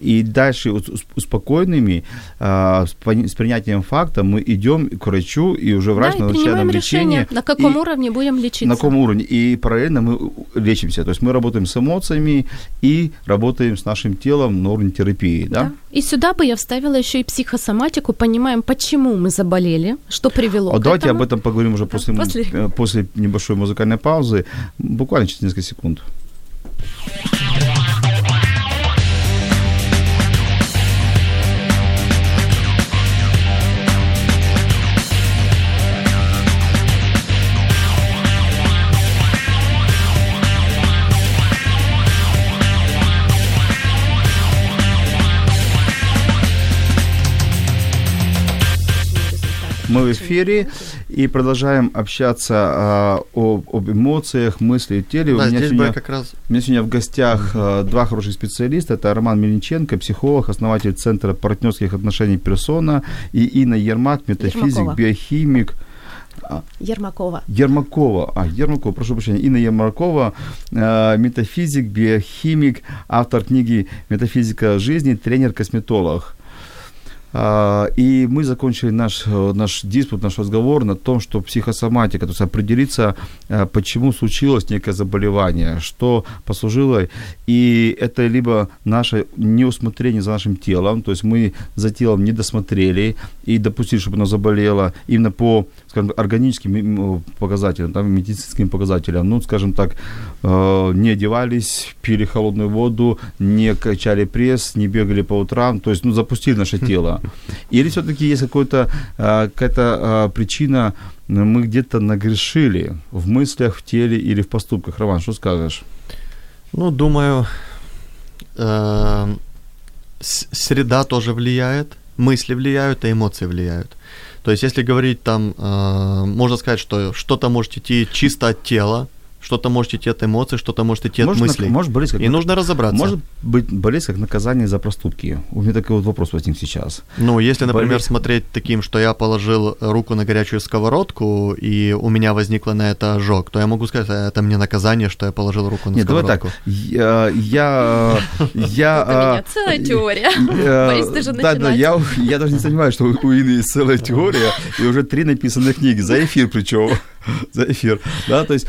И дальше успокоенными, а, с, принятием факта мы идем к врачу, и уже врач да, назначает нам решение, лечение. на каком и- уровне будем лечиться. на каком уровне? И параллельно мы лечимся. То есть мы работаем с эмоциями и работаем с нашим телом на уровне терапии. Да? Да. И сюда бы я вставила еще и психосоматику, понимаем, почему мы заболели, что привело А к давайте этому. об этом поговорим уже после, после. э, после небольшой музыкальной паузы. Буквально через несколько секунд. Мы в эфире и продолжаем общаться а, об, об эмоциях, мысли и теле. Да, у, меня сегодня, как раз... у меня сегодня в гостях а, два хороших специалиста. Это Роман Мельниченко, психолог, основатель Центра партнерских отношений «Персона», и Инна Ермак, метафизик, Ермакова. биохимик. Ермакова. Ермакова, а, Ермакова, прошу прощения, Инна Ермакова, э, метафизик, биохимик, автор книги «Метафизика жизни», тренер-косметолог. А, И мы закончили наш, э, наш диспут, наш разговор на том, что психосоматика, то есть определиться, э, почему случилось некое заболевание, что послужило, и это либо наше неусмотрение за нашим телом, то есть мы за телом не досмотрели и допустили, чтобы оно заболело именно по, скажем, органическим показателям, там, медицинским показателям, ну, скажем так, э, не одевались, пили холодную воду, не качали пресс, не бегали по утрам, то есть, ну, запустили наше тело. Или все-таки есть э, какая-то э, причина, м, мы где-то нагрешили в мыслях, в теле или в поступках. Роман, что скажешь? Ну, думаю, э, среда тоже влияет, мысли влияют, и эмоции влияют. То есть, если говорить там, э, можно сказать, что что-то может идти чисто от тела, что-то может идти от эмоций, что-то может идти от Может, мыслей. нак- может болеть как и нужно разобраться. Может быть болезнь как наказание за проступки. У меня такой вот вопрос возник сейчас. Ну, если, например, Болеть. смотреть таким, что я положил руку на горячую сковородку, и у меня возникло на это ожог, то я могу сказать, «А это мне наказание, что я положил руку на Нет, давай сковородку. так. Я, я, я, Это у меня а, целая теория. Борис, ты же да, да, начинать. я, я даже не сомневаюсь, что у Инны есть целая теория, и уже три написаны книги, за эфир причем, за эфир, да, то есть,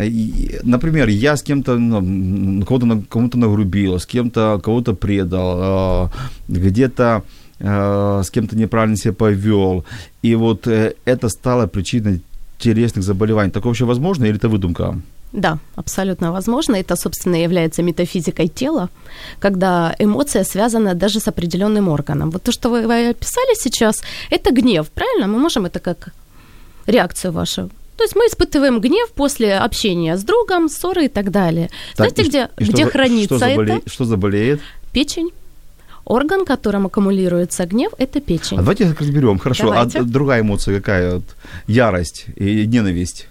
и, например, я с кем-то, ну, кого-то, кому-то нагрубил, с кем-то, кого-то предал, а, где-то а, с кем-то неправильно себя повел, и вот э, это стало причиной телесных заболеваний. Такое вообще возможно или это выдумка? Да, абсолютно возможно. Это, собственно, является метафизикой тела, когда эмоция связана даже с определенным органом. Вот то, что вы, вы описали сейчас, это гнев, правильно? Мы можем это как реакцию вашу. То есть мы испытываем гнев после общения с другом, ссоры и так далее. Так, Знаете, и где, и что где за- хранится что заболе- это? Что заболеет? Печень. Орган, которым аккумулируется гнев, это печень. А давайте разберем. Хорошо, Давайте. а другая эмоция какая? Ярость и ненависть.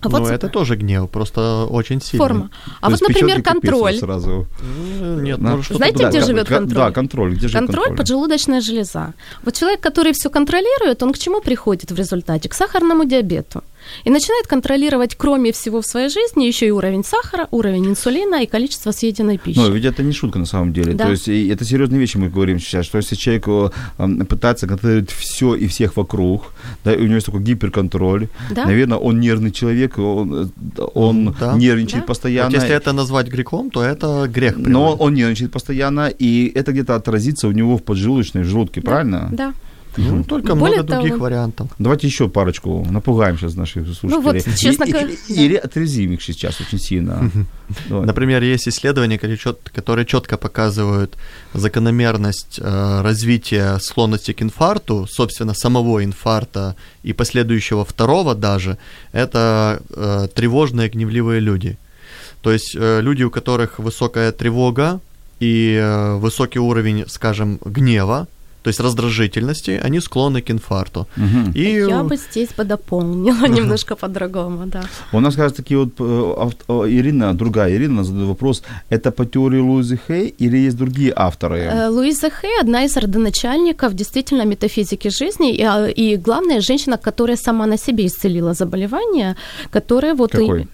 А ну, вот это тоже гнев, просто очень сильный. форма. А То вот, например, контроль. Сразу. Ну, Нет, Да. может, что-то Знаете, другое. где кон- живет кон- контроль? Да, контроль. Где живет Контроль, контроль? поджелудочная железа. Вот человек, который все контролирует, он к чему приходит в результате? К сахарному диабету. И начинает контролировать, кроме всего в своей жизни, еще и уровень сахара, уровень инсулина и количество съеденной пищи. Но ведь это не шутка на самом деле. Да. То есть это серьезные вещи мы говорим сейчас, что если человек э, м, пытается контролировать все и всех вокруг, да, и у него есть такой гиперконтроль, Да. наверное, он нервный человек, он, э, он Да. нервничает Да. постоянно. Вот если это назвать грехом, то это грех. Но прямой. он нервничает постоянно, и это где-то отразится у него в поджелудочной, в желудке, правильно? Да. Ну, только Более много других того- вариантов. Давайте еще парочку напугаем сейчас наших слушателей. Ну вот, честно И- говоря, и-. Или отрезвим их сейчас очень сильно. Например, есть исследования, которые чет- которые четко показывают закономерность э, развития склонности к инфаркту, собственно, самого инфаркта и последующего второго даже, это э, тревожные, гневливые люди. То есть э, люди, у которых высокая тревога и высокий уровень, скажем, гнева, то есть раздражительности, они склонны к инфаркту. Мгм. И Я бы здесь бы дополнила немножко по-другому, да. У нас, кажется, такие вот э, э, Ирина, другая Ирина задает вопрос, это по теории Луизы Хей или есть другие авторы? Э, Луиза Хей одна из родоначальников действительно метафизики жизни, и, а, и главная женщина, которая сама на себе исцелила заболевание, которое вот... и- Какой? Э,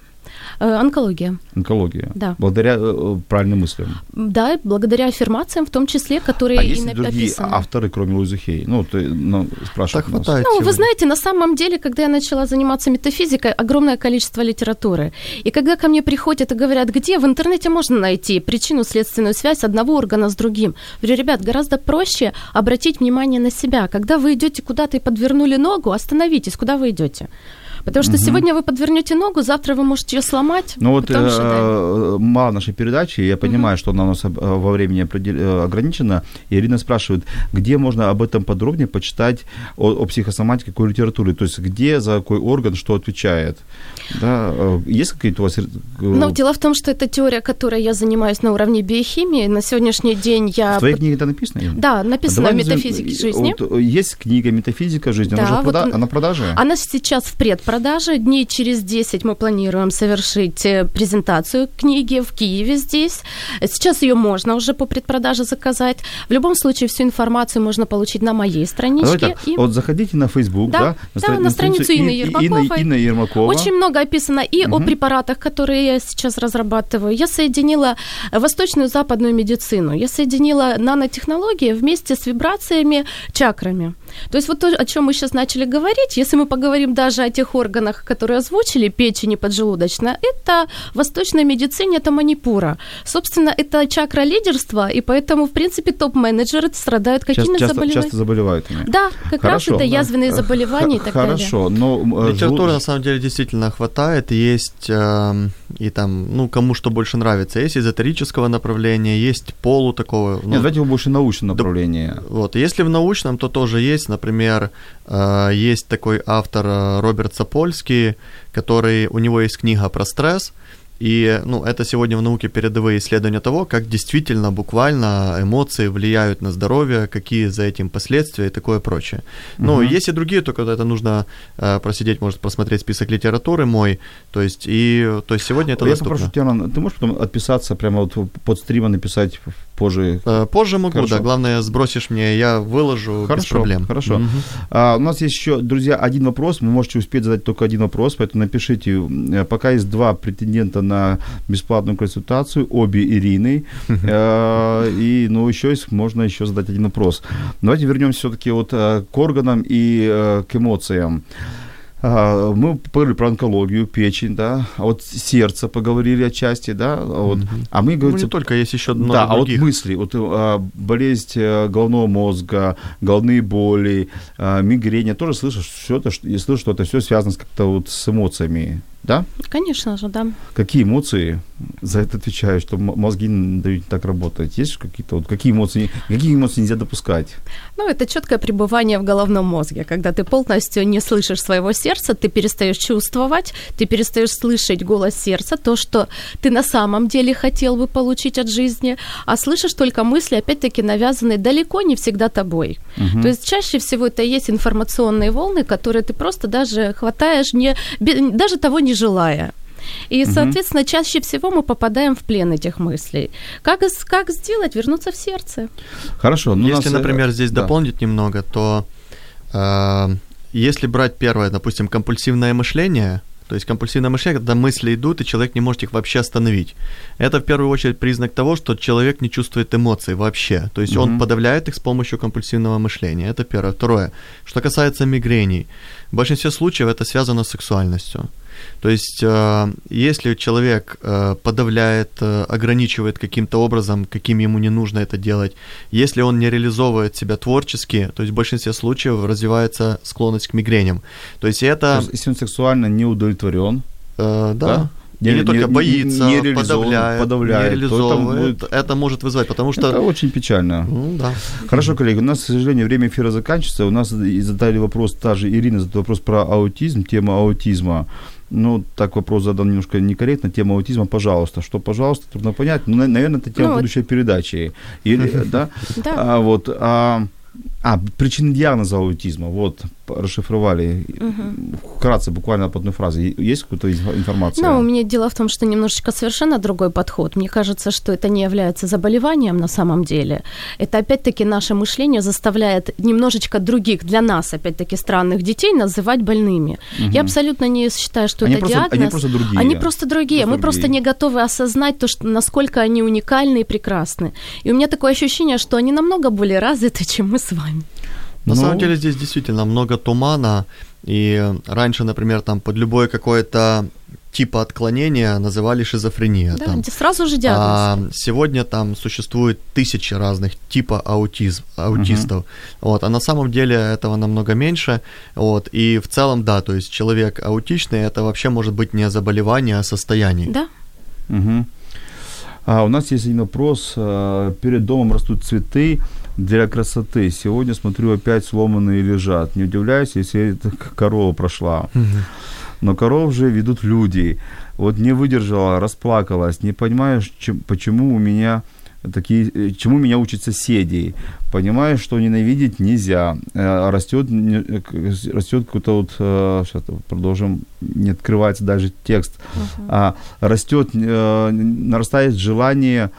онкология. Онкология. Да. Благодаря э, правильным мыслям. Да, благодаря аффирмациям в том числе, которые А и есть ли другие написаны. авторы, кроме Луизы Хей? Ну, ты ну, так спрашивают нас. хватает. Ну, вы знаете, на самом деле, когда я начала заниматься метафизикой, огромное количество литературы. И когда ко мне приходят и говорят, где в интернете можно найти причину-следственную связь одного органа с другим, говорю, ребят, гораздо проще обратить внимание на себя. Когда вы идете куда-то и подвернули ногу, остановитесь, куда вы идете. Потому что сегодня вы подвернете ногу, завтра вы можете ее сломать. Ну вот э, э, мало нашей передачи, я понимаю, что она у нас э, во времени э, ограничена. И Ирина спрашивает, где можно об этом подробнее почитать о, о психосоматике, какой литературе, то есть где за какой орган что отвечает. Да, э, есть какие-то у вас... Но дело в том, что это теория, которой я занимаюсь на уровне биохимии. На сегодняшний день я... в твоей книге это написано? Ирина? Да, написано в назовем- метафизике жизни. Вот, есть книга «Метафизика жизни», она Да, в вот прода- он- она в продаже? Она сейчас в предпродаже. Дней через 10 мы планируем совершить э, презентацию книги в Киеве здесь. Сейчас ее можно уже по предпродаже заказать. В любом случае, всю информацию можно получить на моей страничке. давай так, И вот заходите на Facebook, да? Да, да, стра- на страницу Инны Ермаковой. Инна, Инна Ермакова. Очень много описано и о препаратах, которые я сейчас разрабатываю. Я соединила восточную и западную медицину. Я соединила нанотехнологии вместе с вибрациями, чакрами. То есть вот то, о чем мы сейчас начали говорить, если мы поговорим даже о тех органах, которые озвучили, печени, поджелудочная, это в восточной медицине, это манипура. Собственно, это чакра лидерства, и поэтому, в принципе, топ-менеджеры страдают Часто, какими часто, заболеваниями? часто заболевают ими. Да, как Хорошо, раз это да. язвенные заболевания и так далее. Хорошо, но... э, Литературы на самом деле действительно хватает. Есть эм, и там, ну, кому что больше нравится. Есть эзотерического направления, есть полу такого. Нет, ну, давайте его больше научное направление. Вот, если в научном, то тоже есть, например, э, есть такой автор э, Роберт Сапольский, который, у него есть книга про стресс, и, ну, это сегодня в науке передовые исследования того, как действительно, буквально эмоции влияют на здоровье, какие за этим последствия и такое прочее. Ну, Мгм. есть и другие, только это нужно э, просидеть, может, просмотреть список литературы мой, то есть, и, то есть сегодня это Я доступно. попрошу тебя, Ран, ты можешь потом отписаться, прямо вот под стрима написать позже? Э, Позже могу, Хорошо. да, главное, сбросишь мне, я выложу без Хорошо, проблем. хорошо. Мгм. А, у нас есть еще, друзья, один вопрос. Вы можете успеть задать только один вопрос, поэтому напишите. Э, Пока есть два претендента на бесплатную консультацию, обе Ирины. Э, И, ну, еще есть, можно еще задать один вопрос. Давайте вернемся все-таки вот к органам и к эмоциям. А, Мы поговорили про онкологию, печень, да, а вот сердце поговорили отчасти, да, вот, а мы Ну, говорим... не только, есть еще много Да, а вот других. мысли, вот а, болезнь э, головного мозга, головные боли, а, мигрень, я тоже слышу, что это, я слышу, что это все связано с как-то вот с эмоциями, да? Конечно же, да. Какие эмоции за это отвечают, что мозги дают так работать? Есть какие-то вот какие эмоции, какие эмоции нельзя допускать? Ну, это четкое пребывание в головном мозге, когда ты полностью не слышишь своего сердца, ты перестаешь чувствовать, ты перестаешь слышать голос сердца, то, что ты на самом деле хотел бы получить от жизни, а слышишь только мысли, опять-таки, навязанные далеко не всегда тобой. То есть чаще всего это есть информационные волны, которые ты просто даже хватаешь, не, даже того не желая. И, соответственно, чаще всего мы попадаем в плен этих мыслей. Как, как сделать? Вернуться в сердце. Хорошо, ну Если, нас, э, например, здесь да. дополнить немного, то э, если брать первое, допустим, компульсивное мышление, то есть компульсивное мышление, когда мысли идут, и человек не может их вообще остановить. Это в первую очередь признак того, что человек не чувствует эмоций вообще. То есть он Мгм. подавляет их с помощью компульсивного мышления. Это первое. Второе. Что касается мигрений. В большинстве случаев это связано с сексуальностью. То есть, э, если человек э, подавляет, э, ограничивает каким-то образом, каким ему не нужно это делать, если он не реализовывает себя творчески, то есть в большинстве случаев развивается склонность к мигреням. То есть То это, есть, если он сексуально не удовлетворен, э, да, да? не, Не- только боится, не подавляет, подавляет, не то это реализовывает, будет- это может вызывать, потому что... это очень печально. Ну, да. Хорошо, коллеги, у нас, к сожалению, время эфира заканчивается. У нас задали вопрос, та же Ирина задала вопрос про аутизм, тема аутизма. Ну, так вопрос задан немножко некорректно. Тема аутизма, пожалуйста. Что, пожалуйста, трудно понять. Ну, на- наверное, это тема Ну, вот- будущей передачи. Или, да? Да. А, вот, а, А, причины диагноза аутизма, вот, расшифровали. Вкратце, буквально по одной фразе. Есть какая-то информация? Ну, у меня дело в том, что немножечко совершенно другой подход. Мне кажется, что это не является заболеванием на самом деле. Это опять-таки наше мышление заставляет немножечко других, для нас, опять-таки, странных детей называть больными. Я абсолютно не считаю, что Они это просто- диагноз. они просто другие. Они просто другие. Просто Мы просто другие. не готовы осознать то, что, насколько они уникальны и прекрасны. И у меня такое ощущение, что они намного более развиты, чем мы с вами. На Ну- самом деле здесь действительно много тумана, и раньше, например, там под любое какое-то типа отклонения называли шизофрения. Да, там. сразу же диагноз. А сегодня там существует тысячи разных типа аутизм, аутистов. Вот, а на самом деле этого намного меньше. Вот, и в целом, да, то есть человек аутичный, это вообще может быть не заболевание, а состояние. Да, Мгм. А у нас есть один вопрос. А, Перед домом растут цветы для красоты. Сегодня смотрю, опять сломанные лежат. Не удивляюсь, если корова прошла. Но коров же ведут люди. Вот не выдержала, расплакалась. Не понимаешь, чем, почему у меня такие, э, чему меня учат соседи. Понимаешь, что ненавидеть нельзя. Э, Растет, э, растет какой-то вот, сейчас продолжим, не открывается даже текст, а растет, э, нарастает желание,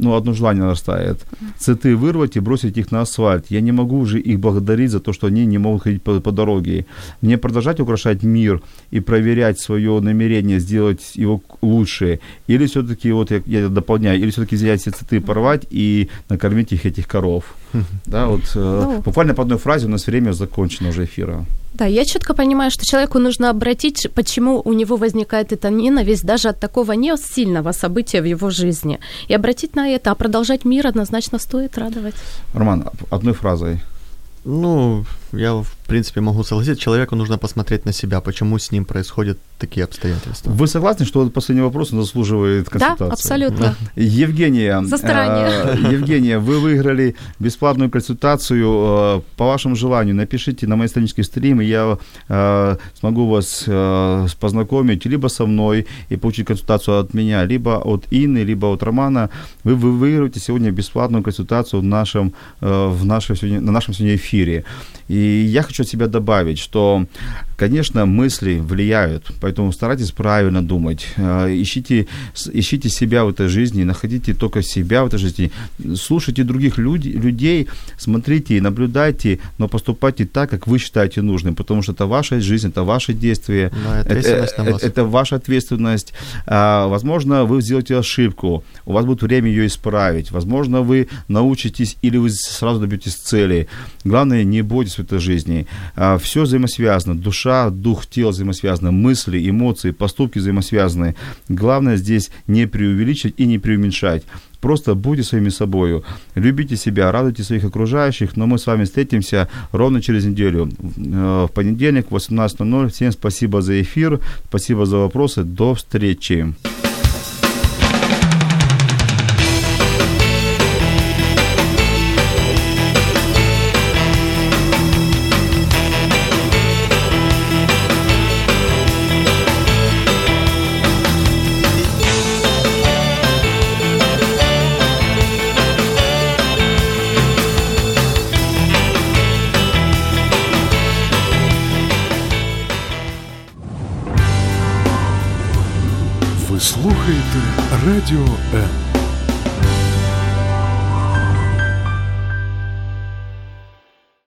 ну, одно желание нарастает, цветы вырвать и бросить их на асфальт. Я не могу уже их благодарить за то, что они не могут ходить по, по дороге. Мне продолжать украшать мир и проверять свое намерение сделать его лучше? Или все-таки, вот я, я дополняю, или все-таки взять все цветы, порвать и накормить их, этих коров? Да, вот э, Ну. буквально по одной фразе у нас время закончено уже эфира. Да, я четко понимаю, что человеку нужно обратить, почему у него возникает эта ненависть даже от такого не сильного события в его жизни. И обратить на это, а продолжать мир однозначно стоит радовать. Роман, одной фразой. Ну, я, в принципе, могу согласиться. Человеку нужно посмотреть на себя, почему с ним происходят такие обстоятельства. Вы согласны, что вот последний вопрос заслуживает консультации? Да, абсолютно. Евгения, За э, Евгения, вы выиграли бесплатную консультацию э, по вашему желанию. Напишите на моей страничке стрим, и я э, смогу вас э, познакомить либо со мной и получить консультацию от меня, либо от Инны, либо от Романа. Вы, вы выиграете сегодня бесплатную консультацию в нашем, э, в нашем сегодня, на нашем сегодня эфире. И я хочу от себя добавить, что, конечно, мысли влияют, поэтому старайтесь правильно думать. Э, Ищите, ищите себя в этой жизни, находите только себя в этой жизни. Слушайте других люд- людей, смотрите и наблюдайте, но поступайте так, как вы считаете нужным, потому что это ваша жизнь, это ваши действия, на это, вас. это ваша ответственность. А, возможно, вы сделаете ошибку, у вас будет время ее исправить. Возможно, вы научитесь или вы сразу добьетесь цели. Главное, не бойтесь в этой жизни. Все взаимосвязано. Душа, дух, тело взаимосвязаны. Мысли, эмоции, поступки взаимосвязаны. Главное здесь не преувеличить и не преуменьшать. Просто будьте своими собою, любите себя, радуйте своих окружающих, но мы с вами встретимся ровно через неделю, э, в понедельник в 18.00. Всем спасибо за эфир, спасибо за вопросы, до встречи. Радіо М.